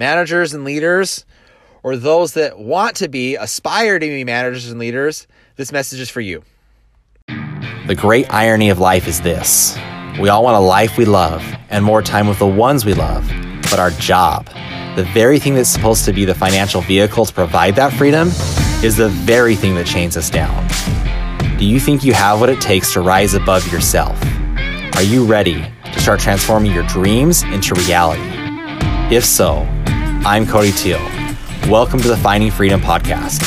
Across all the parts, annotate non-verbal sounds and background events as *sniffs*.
managers and leaders, or those that want to be, aspire to be managers and leaders, this message is for you. The great irony of life is this we all want a life we love and more time with the ones we love, but our job, the very thing that's supposed to be the financial vehicle to provide that freedom, is the very thing that chains us down. Do you think you have what it takes to rise above yourself? Are you ready to start transforming your dreams into reality? If so, I'm Cody Teal. Welcome to the Finding Freedom Podcast,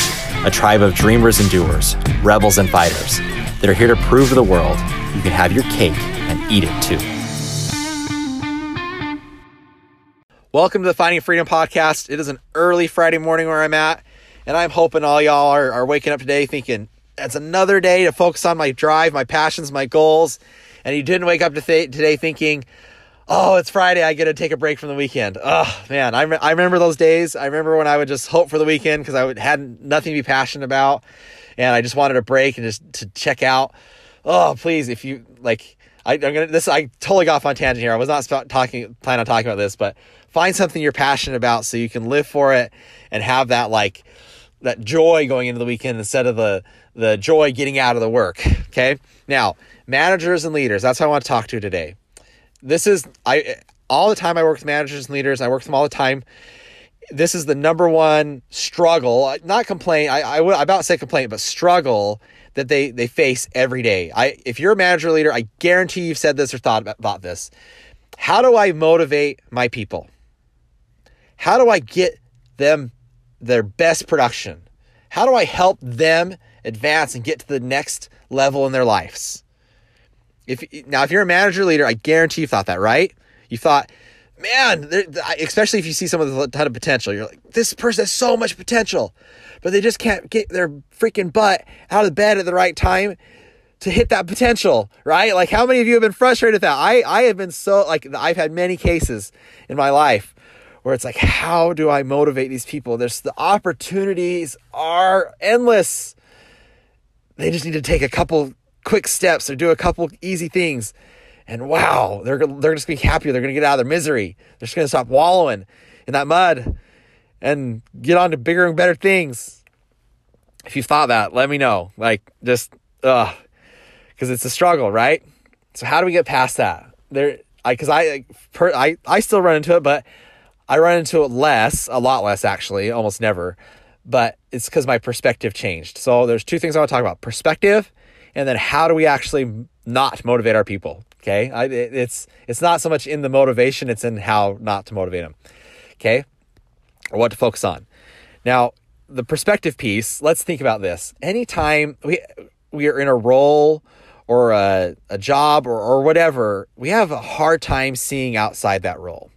a tribe of dreamers and doers, rebels and fighters that are here to prove to the world you can have your cake and eat it too. Welcome to the Finding Freedom Podcast. It is an early Friday morning where I'm at, and I'm hoping all y'all are, are waking up today thinking, it's another day to focus on my drive, my passions, my goals. And you didn't wake up today thinking, oh, it's Friday. I get to take a break from the weekend. Oh, man. I, re- I remember those days. I remember when I would just hope for the weekend because I would, had nothing to be passionate about. And I just wanted a break and just to check out. Oh, please, if you like, I, am gonna this. I totally got off on tangent here. I was not talking, plan on talking about this, but find something you're passionate about so you can live for it and have that like that joy going into the weekend instead of the the joy getting out of the work. Okay. Now, managers and leaders. That's how I want to talk to today. This is I all the time I work with managers and leaders. I work with them all the time. This is the number one struggle, not complaint. I, I would about say complaint, but struggle that they they face every day. I if you're a manager leader, I guarantee you've said this or thought about, about this. How do I motivate my people? How do I get them their best production? How do I help them advance and get to the next level in their lives? If now, if you're a manager leader, I guarantee you thought that, right? You thought, man, especially if you see someone with a ton of potential, you're like, this person has so much potential, but they just can't get their freaking butt out of bed at the right time to hit that potential, right? Like, how many of you have been frustrated with that? I, I have been so, like, I've had many cases in my life where it's like, how do I motivate these people? There's the opportunities are endless. They just need to take a couple quick steps or do a couple easy things. And wow, they're, they're just gonna be happier. They're gonna get out of their misery. They're just gonna stop wallowing in that mud and get on to bigger and better things. If you thought that, let me know. Like, just, ugh, because it's a struggle, right? So, how do we get past that? There, I, because I, I, I still run into it, but I run into it less, a lot less actually, almost never. But it's because my perspective changed. So there's two things I want to talk about: perspective, and then how do we actually not motivate our people? Okay, I, it's it's not so much in the motivation; it's in how not to motivate them. Okay, or what to focus on. Now, the perspective piece. Let's think about this. Anytime we we are in a role or a, a job or, or whatever, we have a hard time seeing outside that role.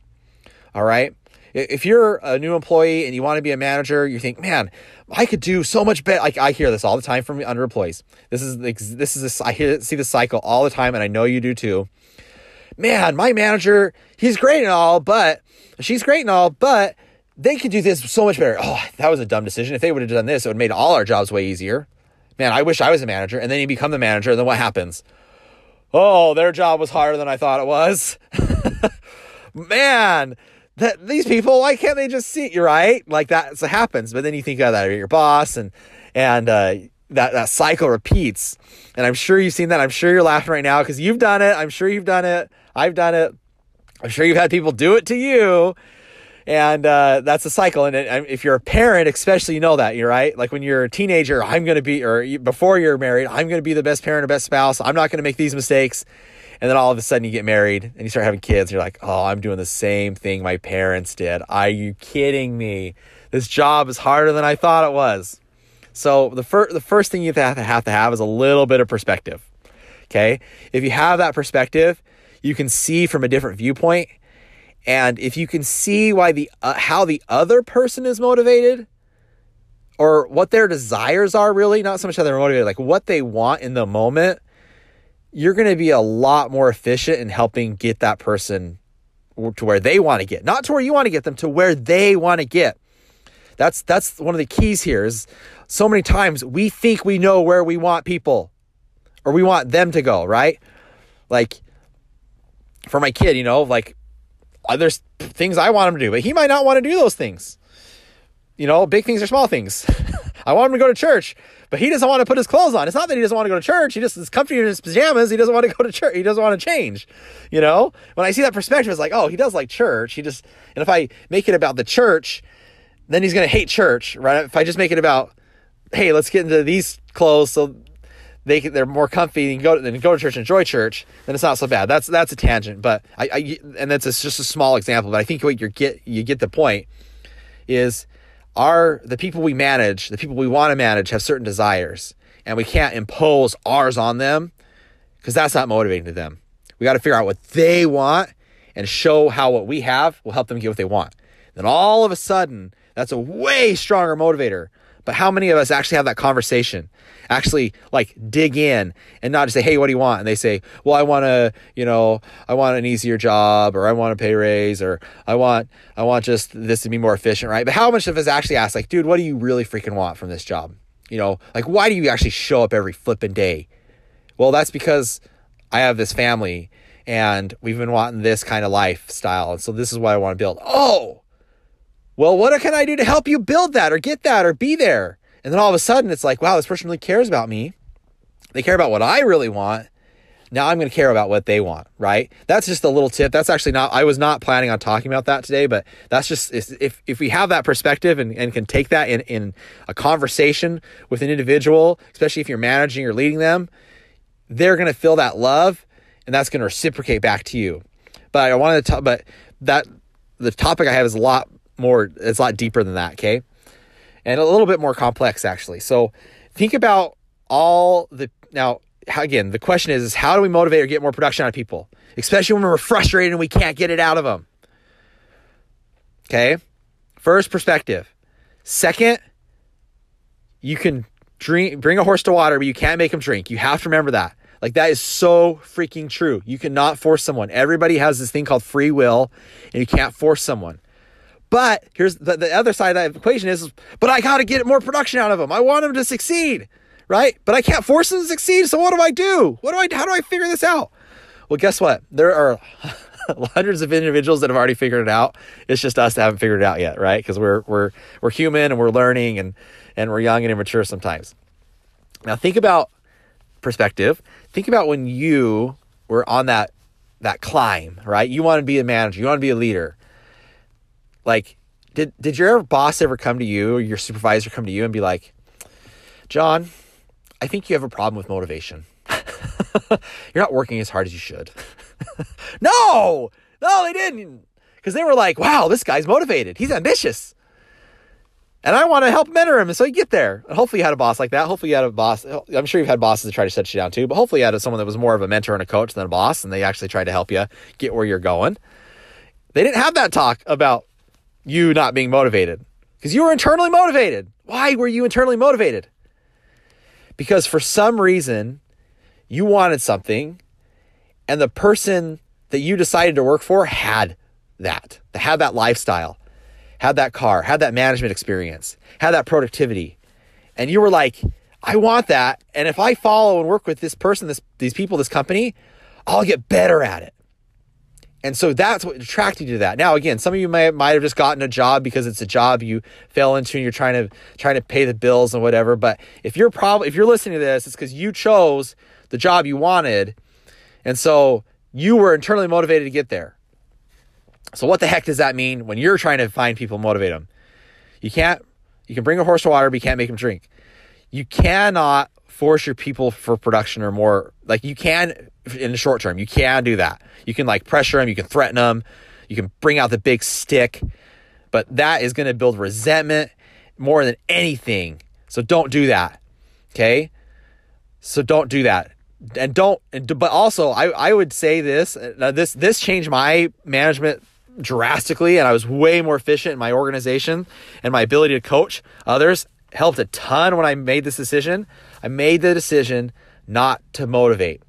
All right. If you're a new employee and you want to be a manager, you think, man, I could do so much better. Like I hear this all the time from under employees. This is this is a, I hear see the cycle all the time, and I know you do too. Man, my manager, he's great and all, but she's great and all, but they could do this so much better. Oh, that was a dumb decision. If they would have done this, it would have made all our jobs way easier. Man, I wish I was a manager. And then you become the manager, and then what happens? Oh, their job was harder than I thought it was. *laughs* Man, that these people, why can't they just see? You're right, like that happens. But then you think of that your boss, and and uh, that that cycle repeats. And I'm sure you've seen that. I'm sure you're laughing right now because you've done it. I'm sure you've done it. I've done it. I'm sure you've had people do it to you. And uh, that's a cycle. And if you're a parent, especially, you know that you're right. Like when you're a teenager, I'm going to be, or before you're married, I'm going to be the best parent or best spouse. I'm not going to make these mistakes. And then all of a sudden you get married and you start having kids. you're like, oh, I'm doing the same thing my parents did. Are you kidding me? This job is harder than I thought it was. So the first the first thing you have to have to have is a little bit of perspective. Okay? If you have that perspective, you can see from a different viewpoint. And if you can see why the uh, how the other person is motivated or what their desires are really, not so much how they're motivated, like what they want in the moment, you're going to be a lot more efficient in helping get that person to where they want to get, not to where you want to get them, to where they want to get. That's that's one of the keys here is so many times we think we know where we want people or we want them to go, right? Like for my kid, you know, like uh, there's things I want him to do, but he might not want to do those things. You know, big things or small things. *laughs* I want him to go to church, but he doesn't want to put his clothes on. It's not that he doesn't want to go to church. He just is comfy in his pajamas. He doesn't want to go to church. He doesn't want to change. You know, when I see that perspective, it's like, oh, he does like church. He just, and if I make it about the church, then he's going to hate church, right? If I just make it about, hey, let's get into these clothes so they they're more comfy and go to, go to church and enjoy church, then it's not so bad. That's that's a tangent, but I, I and that's a, just a small example, but I think what you get you get the point is our the people we manage, the people we want to manage have certain desires, and we can't impose ours on them because that's not motivating to them. We got to figure out what they want and show how what we have will help them get what they want. Then all of a sudden, that's a way stronger motivator. But how many of us actually have that conversation? Actually, like dig in and not just say, "Hey, what do you want?" And they say, "Well, I want to, you know, I want an easier job, or I want a pay raise, or I want, I want just this to be more efficient, right?" But how much of us actually ask, like, "Dude, what do you really freaking want from this job?" You know, like, why do you actually show up every flipping day? Well, that's because I have this family and we've been wanting this kind of lifestyle, and so this is what I want to build. Oh, well, what can I do to help you build that or get that or be there? And then all of a sudden it's like, wow, this person really cares about me. They care about what I really want. Now I'm going to care about what they want, right? That's just a little tip. That's actually not, I was not planning on talking about that today, but that's just, if, if we have that perspective and, and can take that in, in a conversation with an individual, especially if you're managing or leading them, they're going to feel that love and that's going to reciprocate back to you. But I wanted to talk, but that, the topic I have is a lot more, it's a lot deeper than that, okay? And a little bit more complex, actually. So think about all the, now, again, the question is, is how do we motivate or get more production out of people? Especially when we're frustrated and we can't get it out of them. Okay? First perspective. Second, you can drink, bring a horse to water, but you can't make him drink. You have to remember that. Like that is so freaking true. You cannot force someone. Everybody has this thing called free will, and you can't force someone. But here's the, the other side of that equation is, but I got to get more production out of them. I want them to succeed, right? But I can't force them to succeed. So what do I do? What do I, how do I figure this out? Well, guess what? There are *laughs* hundreds of individuals that have already figured it out. It's just us that haven't figured it out yet, right? Because we're, we're, we're human and we're learning and, and we're young and immature sometimes. Now think about perspective. Think about when you were on that, that climb, right? You want to be a manager. You want to be a leader like, did did your boss ever come to you or your supervisor come to you and be like, John, I think you have a problem with motivation. *laughs* You're not working as hard as you should. *laughs* no, no, they didn't. Because they were like, wow, this guy's motivated. He's ambitious. And I want to help mentor him. And so you get there. And hopefully you had a boss like that. Hopefully you had a boss. I'm sure you've had bosses that try to set you down too, but hopefully you had someone that was more of a mentor and a coach than a boss. And they actually tried to help you get where you're going. They didn't have that talk about you not being motivated because you were internally motivated. Why were you internally motivated? Because for some reason you wanted something and the person that you decided to work for had that, had that lifestyle, had that car, had that management experience, had that productivity. And you were like, I want that. And if I follow and work with this person, this, these people, this company, I'll get better at it. And so that's what attracted you to that. Now, again, some of you might, might have just gotten a job because it's a job you fell into and you're trying to trying to pay the bills and whatever. But if you're probably if you're listening to this, it's because you chose the job you wanted. And so you were internally motivated to get there. So what the heck does that mean when you're trying to find people motivate them? You can't you can bring a horse to water, but you can't make them drink. You cannot force your people for production or more. Like you can in the short term. You can do that. You can like pressure them, you can threaten them, you can bring out the big stick, but that is going to build resentment more than anything. So don't do that. Okay? So don't do that. And don't but also I I would say this uh, this this changed my management drastically and I was way more efficient in my organization and my ability to coach others helped a ton when I made this decision. I made the decision not to motivate.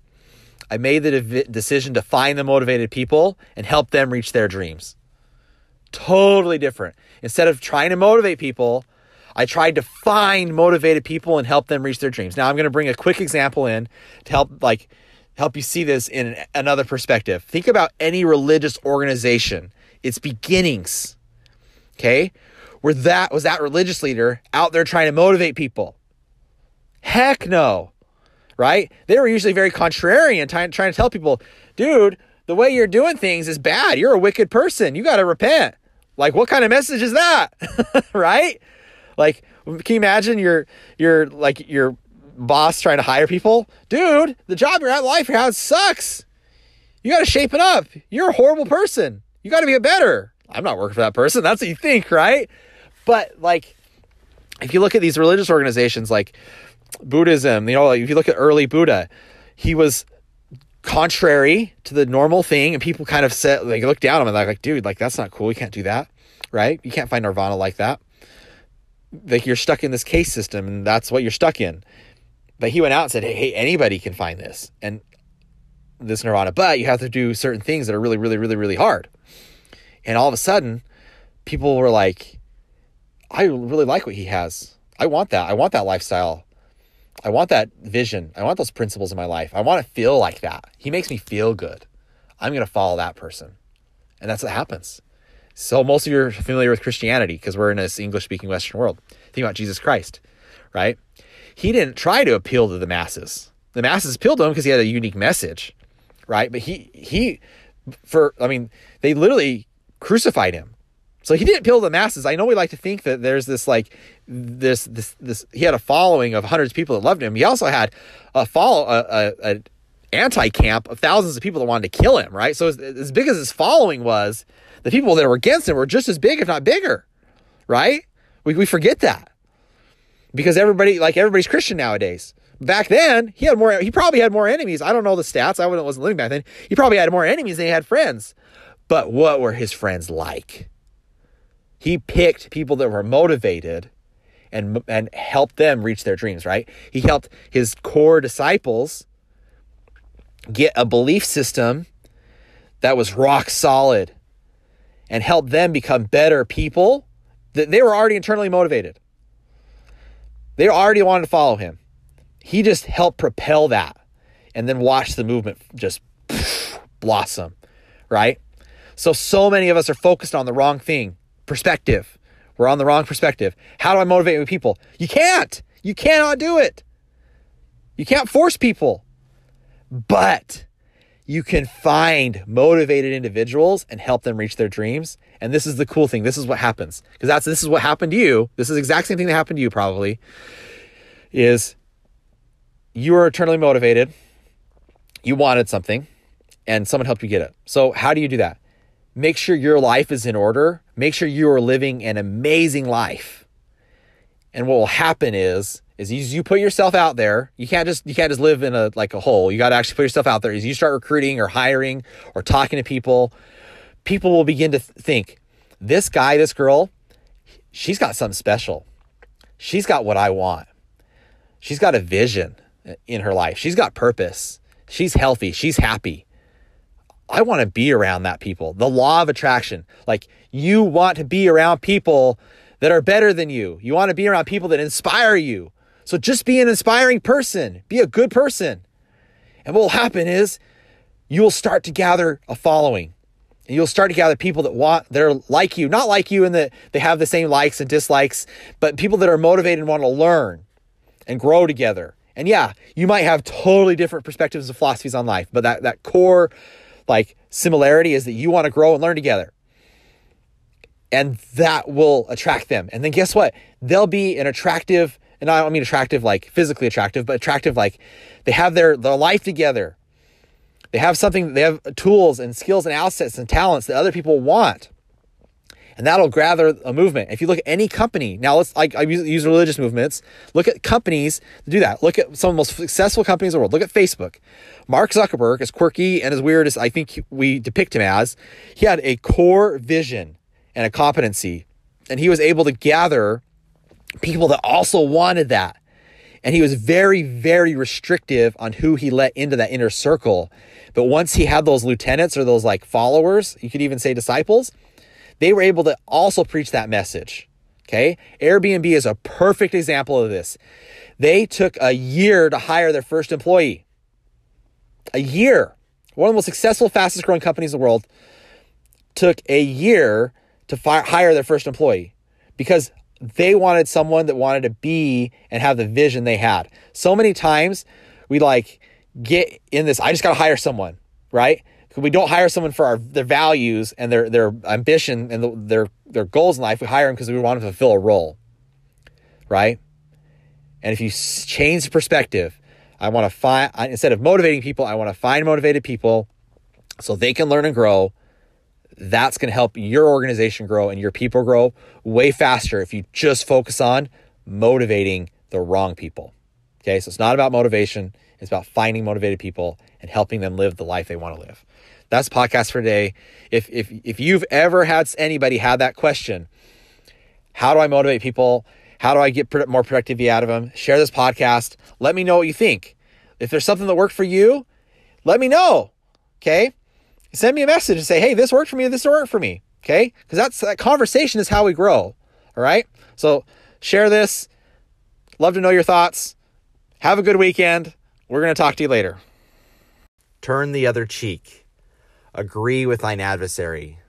I made the de- decision to find the motivated people and help them reach their dreams. Totally different. Instead of trying to motivate people, I tried to find motivated people and help them reach their dreams. Now I'm going to bring a quick example in to help like help you see this in another perspective. Think about any religious organization. It's beginnings. Okay? Where that was that religious leader out there trying to motivate people. Heck no. Right? They were usually very contrarian, trying, trying to tell people, dude, the way you're doing things is bad. You're a wicked person. You got to repent. Like, what kind of message is that? *laughs* right? Like, can you imagine your your like your boss trying to hire people? Dude, the job you're at, life you're sucks. You got to shape it up. You're a horrible person. You got to be a better. I'm not working for that person. That's what you think, right? But like, if you look at these religious organizations like Buddhism, you know, if you look at early Buddha, he was contrary to the normal thing, and people kind of said, like, look down on him and like, dude, like that's not cool. You can't do that, right? You can't find nirvana like that. Like you're stuck in this caste system, and that's what you're stuck in. But he went out and said, hey, hey anybody can find this, and this nirvana, but you have to do certain things that are really, really, really, really hard. And all of a sudden, people were like, I really like what he has. I want that. I want that lifestyle. I want that vision. I want those principles in my life. I want to feel like that. He makes me feel good. I'm going to follow that person. And that's what happens. So most of you are familiar with Christianity because we're in this English speaking Western world. Think about Jesus Christ, right? He didn't try to appeal to the masses. The masses appealed to him because he had a unique message right? But he he for I mean, they literally crucified him. So he didn't appeal to the masses. I know we like to think that there's this like this this this he had a following of hundreds of people that loved him. He also had a follow a, a, a anti camp of thousands of people that wanted to kill him, right? So as, as big as his following was, the people that were against him were just as big, if not bigger, right? We, we forget that because everybody, like everybody's Christian nowadays. Back then, he had more. He probably had more enemies. I don't know the stats. I wasn't living back then. He probably had more enemies than he had friends. But what were his friends like? He picked people that were motivated and and helped them reach their dreams, right? He helped his core disciples get a belief system that was rock solid and helped them become better people that they were already internally motivated. They already wanted to follow him. He just helped propel that and then watch the movement just *sniffs* blossom, right? So, so many of us are focused on the wrong thing perspective. We're on the wrong perspective. How do I motivate people? You can't. You cannot do it. You can't force people. But you can find motivated individuals and help them reach their dreams. And this is the cool thing. This is what happens. Because that's this is what happened to you. This is the exact same thing that happened to you probably. Is you were eternally motivated, you wanted something, and someone helped you get it. So, how do you do that? Make sure your life is in order, make sure you are living an amazing life. And what will happen is, is you, you put yourself out there. You can't just you can't just live in a like a hole. You got to actually put yourself out there. As you start recruiting or hiring or talking to people, people will begin to think, this guy, this girl, she's got something special. She's got what I want. She's got a vision in her life. She's got purpose. She's healthy. She's happy. I want to be around that people. The law of attraction. Like you want to be around people that are better than you. You want to be around people that inspire you. So just be an inspiring person. Be a good person. And what will happen is you will start to gather a following. And you'll start to gather people that want that are like you, not like you in that they have the same likes and dislikes, but people that are motivated and want to learn and grow together. And yeah, you might have totally different perspectives and philosophies on life, but that, that core like similarity is that you want to grow and learn together. And that will attract them. And then guess what? They'll be an attractive, and I don't mean attractive like physically attractive, but attractive like they have their, their life together. They have something, they have tools and skills and assets and talents that other people want and that'll gather a movement. If you look at any company, now let's like I use religious movements. Look at companies that do that. Look at some of the most successful companies in the world. Look at Facebook. Mark Zuckerberg, as quirky and as weird as I think we depict him as, he had a core vision and a competency, and he was able to gather people that also wanted that. And he was very, very restrictive on who he let into that inner circle. But once he had those lieutenants or those like followers, you could even say disciples, they were able to also preach that message. Okay. Airbnb is a perfect example of this. They took a year to hire their first employee. A year. One of the most successful, fastest growing companies in the world took a year to fi- hire their first employee because they wanted someone that wanted to be and have the vision they had. So many times we like get in this, I just got to hire someone, right? We don't hire someone for our their values and their their ambition and the, their their goals in life. We hire them because we want them to fulfill a role, right? And if you change the perspective, I want to find instead of motivating people, I want to find motivated people so they can learn and grow. That's going to help your organization grow and your people grow way faster if you just focus on motivating the wrong people. Okay, so it's not about motivation, it's about finding motivated people and helping them live the life they want to live. That's podcast for today. If if if you've ever had anybody had that question, how do I motivate people? How do I get more productivity out of them? Share this podcast. Let me know what you think. If there's something that worked for you, let me know. Okay? Send me a message and say, "Hey, this worked for me. This worked for me." Okay? Because that's that conversation is how we grow. All right? So share this. Love to know your thoughts. Have a good weekend. We're going to talk to you later. Turn the other cheek. Agree with thine adversary.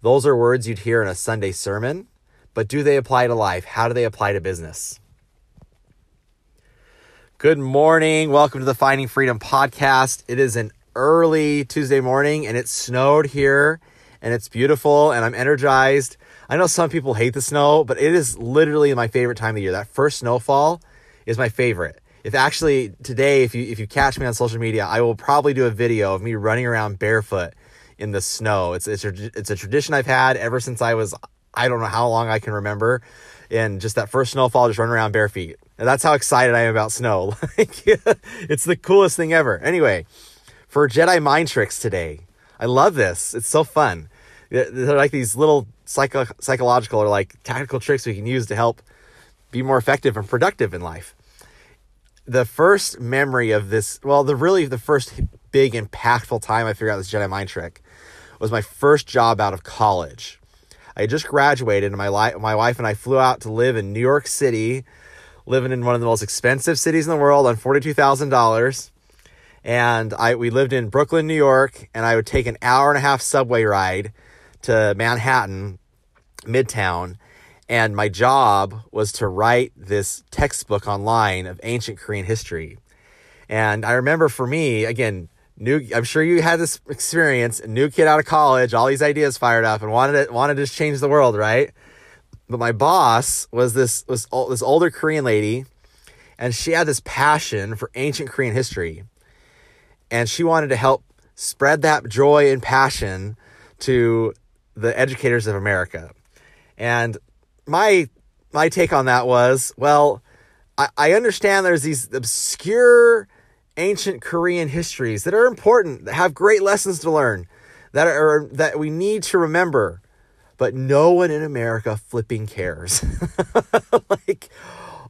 Those are words you'd hear in a Sunday sermon, but do they apply to life? How do they apply to business? Good morning. Welcome to the Finding Freedom podcast. It is an early Tuesday morning and it snowed here and it's beautiful and I'm energized. I know some people hate the snow, but it is literally my favorite time of year. That first snowfall is my favorite if actually today, if you if you catch me on social media, I will probably do a video of me running around barefoot in the snow. It's it's a, it's a tradition I've had ever since I was I don't know how long I can remember, and just that first snowfall, just run around bare feet. And that's how excited I am about snow. *laughs* Like *laughs* it's the coolest thing ever. Anyway, for Jedi mind tricks today, I love this. It's so fun. They're like these little psycho psychological or like tactical tricks we can use to help be more effective and productive in life the first memory of this, well, the really the first big impactful time I figured out this Jedi mind trick was my first job out of college. I just graduated, and my li- my wife and I flew out to live in New York City, living in one of the most expensive cities in the world on forty two thousand dollars. And I we lived in Brooklyn, New York, and I would take an hour and a half subway ride to Manhattan, Midtown, and my job was to write this textbook online of ancient Korean history. And I remember for me, again, new I'm sure you had this experience, new kid out of college, all these ideas fired up and wanted to wanted to change the world, right? But my boss was this was this older Korean lady and she had this passion for ancient Korean history. And she wanted to help spread that joy and passion to the educators of America. And my my take on that was, well, I, I understand there's these obscure ancient Korean histories that are important, that have great lessons to learn, that are that we need to remember. But no one in America flipping cares. *laughs* like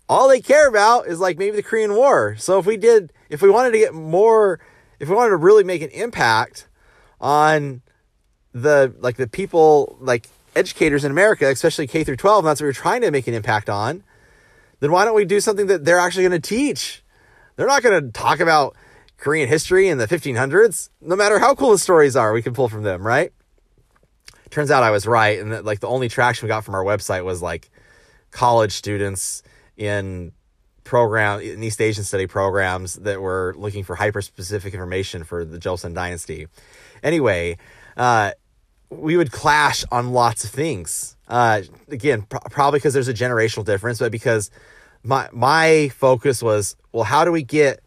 all they care about is like maybe the Korean War. So if we did if we wanted to get more if we wanted to really make an impact on the like the people like educators in America, especially K through 12, and that's what we're trying to make an impact on, then why don't we do something that they're actually going to teach? They're not going to talk about Korean history in the 1500s, no matter how cool the stories are, we can pull from them, right? Turns out I was right, and that like the only traction we got from our website was like college students in program in East Asian study programs that were looking for hyper specific information for the Joseon dynasty. Anyway, uh, we would clash on lots of things. Uh, again, pr- probably because there's a generational difference, but because my my focus was, well, how do we get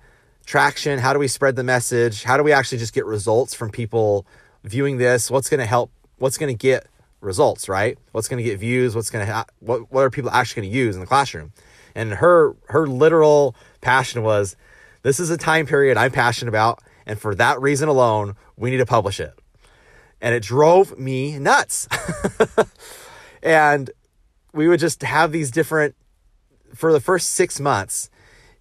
traction? How do we spread the message? How do we actually just get results from people viewing this? What's going to help? What's going to get results? Right? What's going to get views? What's going to ha- what what are people actually going to use in the classroom? And her her literal passion was, this is a time period I'm passionate about, and for that reason alone, we need to publish it and it drove me nuts. *laughs* and we would just have these different for the first 6 months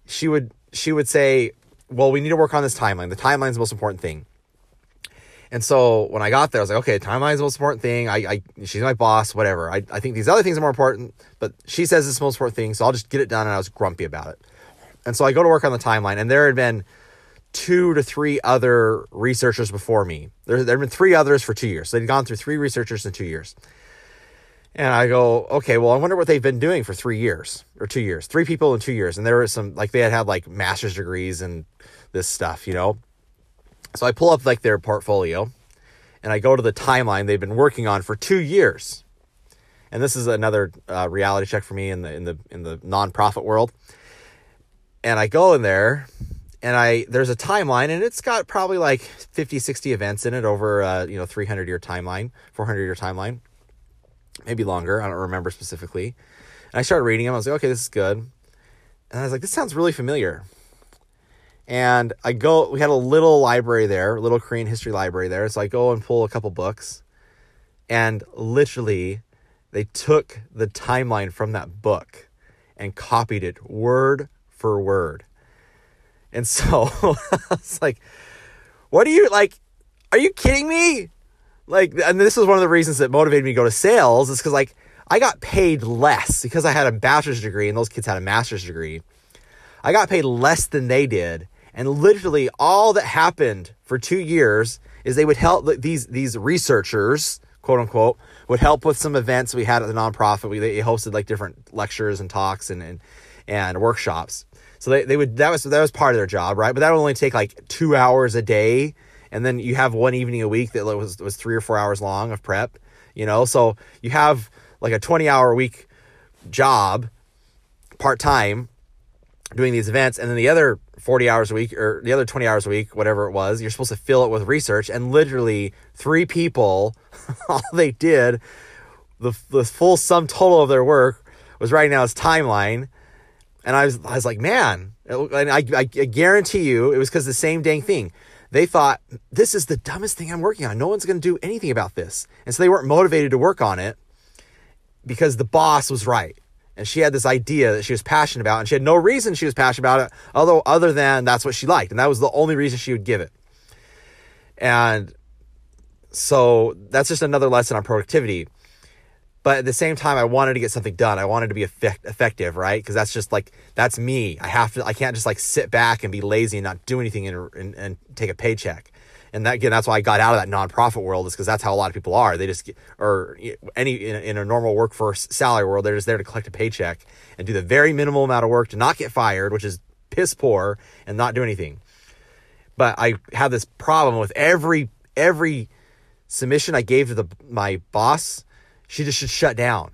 she would she would say, "Well, we need to work on this timeline. The timeline is the most important thing." And so when I got there, I was like, okay, timeline is the most important thing. I, I she's my boss, whatever. I, I think these other things are more important, but she says it's the most important thing, so I'll just get it done. And I was grumpy about it. And so I go to work on the timeline, and there had been two to three other researchers before me. There, there have been three others for two years. They'd gone through three researchers in two years. And I go, okay, well, I wonder what they've been doing for three years or two years. Three people in two years. And there was some, like, they had had like master's degrees and this stuff, you know? So I pull up like their portfolio and I go to the timeline they've been working on for two years. And this is another uh, reality check for me in the in the in the nonprofit world. And I go in there and I there's a timeline and it's got probably like 50 60 events in it over uh, you know 300 year timeline 400 year timeline. Maybe longer i don't remember specifically. And i started reading them i was like okay this is good. And i was like this sounds really familiar. And i go we had a little library there a little korean history library there so i go and pull a couple books. And literally they took the timeline from that book and copied it word for word and so *laughs* it's like, what are you like? Are you kidding me? Like, and this was one of the reasons that motivated me to go to sales is because like I got paid less because I had a bachelor's degree and those kids had a master's degree. I got paid less than they did. And literally all that happened for two years is they would help these these researchers, quote unquote, would help with some events we had at the nonprofit. We they hosted like different lectures and talks and and, and workshops. So they, they would that was that was part of their job, right? But that would only take like two hours a day, and then you have one evening a week that was was three or four hours long of prep, you know. So you have like a twenty hour week job, part time, doing these events, and then the other forty hours a week or the other twenty hours a week, whatever it was, you're supposed to fill it with research, and literally three people, *laughs* all they did, the the full sum total of their work was writing down his timeline and I was, I was like, man, and I, I, I guarantee you it was because the same dang thing. They thought, this is the dumbest thing I'm working on. No one's going to do anything about this. And so they weren't motivated to work on it because the boss was right. And she had this idea that she was passionate about, and she had no reason she was passionate about it, although other than that's what she liked. And that was the only reason she would give it. And so that's just another lesson on productivity but at the same time, I wanted to get something done. I wanted to be effect- effective, right? Because that's just like that's me. I have to. I can't just like sit back and be lazy and not do anything and, and, and take a paycheck. And that again, that's why I got out of that nonprofit world is because that's how a lot of people are. They just or any in a, in a normal workforce salary world, they're just there to collect a paycheck and do the very minimal amount of work to not get fired, which is piss poor, and not do anything. But I have this problem with every every submission I gave to the my boss she just should shut down.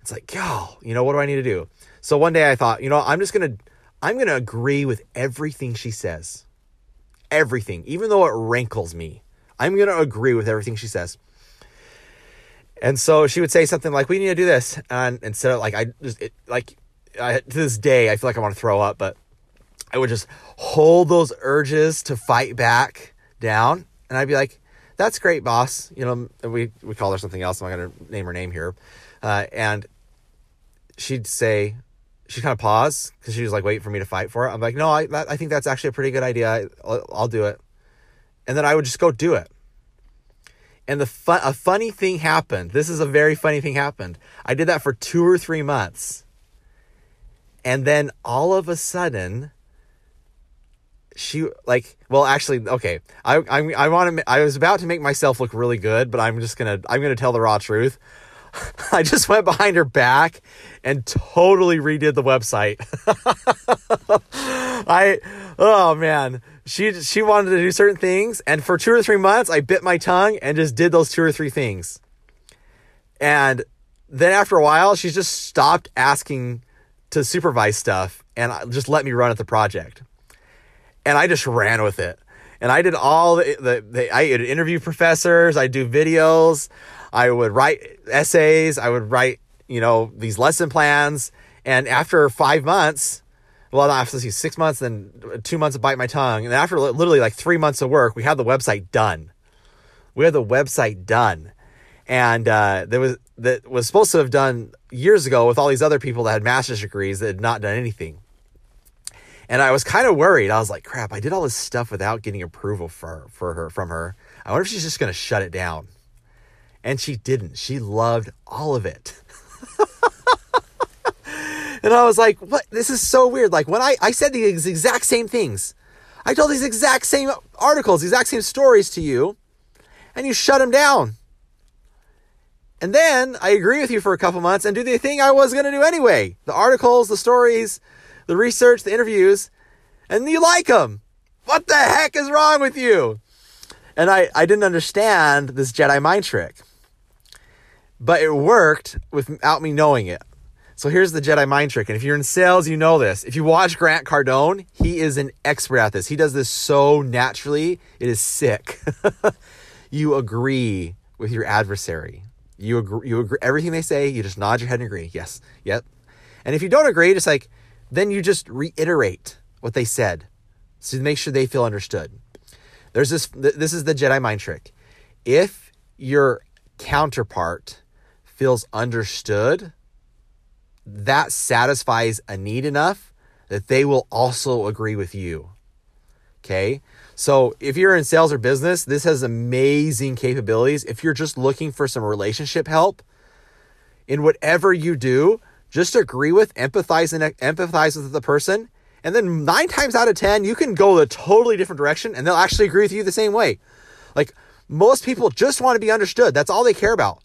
It's like, yo, you know, what do I need to do? So one day I thought, you know, I'm just to, I'm to agree with everything she says. Everything, even though it rankles me. I'm to agree with everything she says. And so she would say something like, we need to do this. And instead of like, I just, it, like, I, to this day, I feel like I want to throw up, but I would just hold those urges to fight back down. And I'd be like, that's great, boss. You know, we, we call her something else. I'm not going to name her name here. Uh, and she'd say, she'd kind of pause because she was like waiting for me to fight for it. I'm like, no, I, that, I think that's actually a pretty good idea. I'll, I'll do it. And then I would just go do it. And the a funny thing happened. This is a very funny thing happened. I did that for two or three months. And then all of a sudden, she like well actually okay. I i, I want to i was about to make myself look really good but i'm just gonna i'm gonna tell the raw truth. *laughs* I just went behind her back and totally redid the website. *laughs* I oh man. She she wanted to do certain things and for two or three months i bit my tongue and just did those two or three things. And then after a while she just stopped asking to supervise stuff and uh, just let me run at the project and I just ran with it. And I did all the, the, the I interview professors, I do videos, I would write essays, I would write, you know, these lesson plans. And after five months, well, after see, six months, then two months of bite my tongue. And after literally like three months of work, we had the website done. We had the website done. And uh, there was that was supposed to have done years ago with all these other people that had master's degrees that had not done anything. And I was kind of worried. I was like, crap, I did all this stuff without getting approval for, for her from her. I wonder if she's just to shut it down. And she didn't. She loved all of it. *laughs* and I was like, what? This is so weird. Like when I, I said the exact same things. I told these exact same articles, exact same stories to you, and you shut them down. And then I agree with you for a couple months and do the thing I was going to do anyway the articles, the stories, the research, the interviews, and you like them. What the heck is wrong with you? And I, I didn't understand this Jedi mind trick, but it worked without me knowing it. So here's the Jedi mind trick. And if you're in sales, you know this. If you watch Grant Cardone, he is an expert at this. He does this so naturally, it is sick. *laughs* you agree with your adversary. You agree, you agree everything they say, you just nod your head and agree. Yes. Yep. And if you don't agree, just like then you just reiterate what they said. to make sure they feel understood. There's this this is the Jedi mind trick. If your counterpart feels understood, that satisfies a need enough that they will also agree with you. Okay? So, if you're in sales or business, this has amazing capabilities. If you're just looking for some relationship help in whatever you do, just agree with, empathize and empathize with the person, and then 9 times out of 10, you can go a totally different direction and they'll actually agree with you the same way. Like most people just want to be understood. That's all they care about.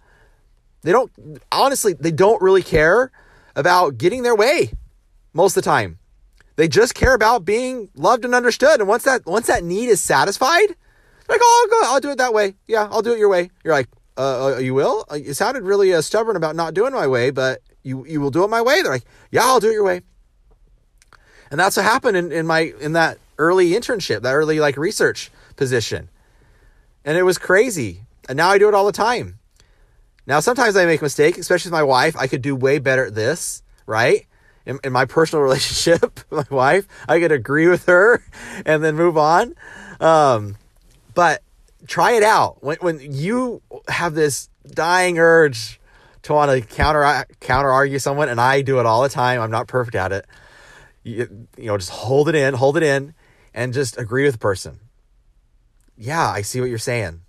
They don't honestly, they don't really care about getting their way most of the time. They just care about being loved and understood. And once that once that need is satisfied, like, oh, I'll go, I'll do it that way. Yeah, I'll do it your way. You're like, uh, uh you will? You sounded really uh, stubborn about not doing my way, but you you will do it my way. They're like, yeah, I'll do it your way. And that's what happened in, in my in that early internship, that early like research position. And it was crazy. And now I do it all the time. Now, sometimes I make a mistake, especially with my wife. I could do way better at this, right? In, in my personal *laughs* relationship with *laughs* my wife, I could agree with her *laughs* and then move on. Um, but try it out. When, when you have this dying urge to want to counter uh, counter argue someone, and I do it all the time. I'm not perfect at it. You, you know, just hold it in, hold it in, and just agree with the person. Yeah, I see what you're saying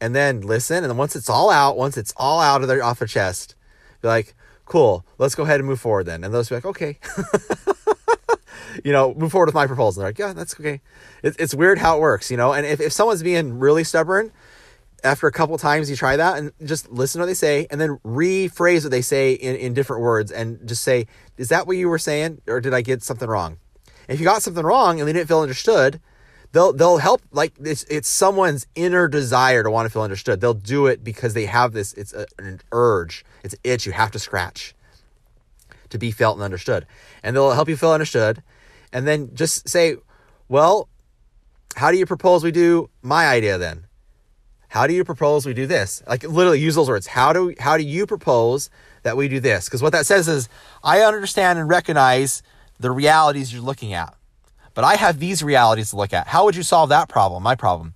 and then listen. And then once it's all out, once it's all out of their off their chest, be like, cool, let's go ahead and move forward then. And those be like, okay. *laughs* you know, move forward with my proposal. they're like, yeah, that's okay. It, it's weird how it works, you know. And if, if someone's being really stubborn, after a couple times you try that and just listen to what they say and then rephrase what they say in, in different words and just say, is that what you were saying? Or did I get something wrong? If you got something wrong and they didn't feel understood, they'll they'll help like it's it's someone's inner desire to want to feel understood. They'll do it because they have this it's a, an urge, it's an itch you have to scratch to be felt and understood. And they'll help you feel understood and then just say, "Well, how do you propose we do my idea then?" How do you propose we do this? Like literally use those words. How do how do you propose that we do this? Because what that says is I understand and recognize the realities you're looking at. But I have these realities to look at. How would you solve that problem, my problem?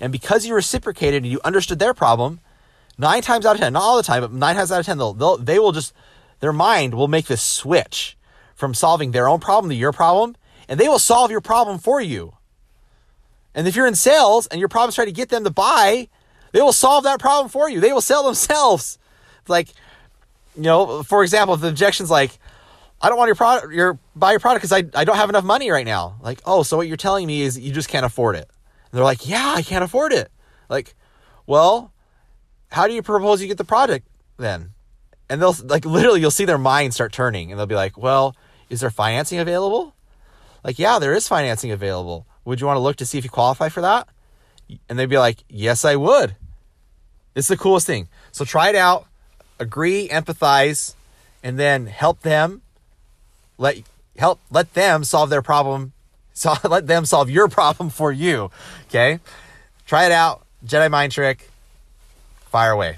And because you reciprocated and you understood their problem, nine times out of 10, not all the time, but nine times out of 10, they'll, they'll, they will just, their mind will make this switch from solving their own problem to your problem, and they will solve your problem for you. And if you're in sales and your problem is trying to get them to buy, they will solve that problem for you. They will sell themselves. Like, you know, for example, if the objection's like, I don't want your product, your buy your product because I, I don't have enough money right now. Like, oh, so what you're telling me is you just can't afford it. And they're like, yeah, I can't afford it. Like, well, how do you propose you get the product then? And they'll like literally you'll see their mind start turning and they'll be like, well, is there financing available? Like, yeah, there is financing available. Would you want to look to see if you qualify for that? And they'd be like, yes, I would. It's the coolest thing. So try it out, agree, empathize, and then help them let help let them solve their problem. *laughs* So let them solve your problem for you. Okay, try it out. Jedi mind trick. Fire away.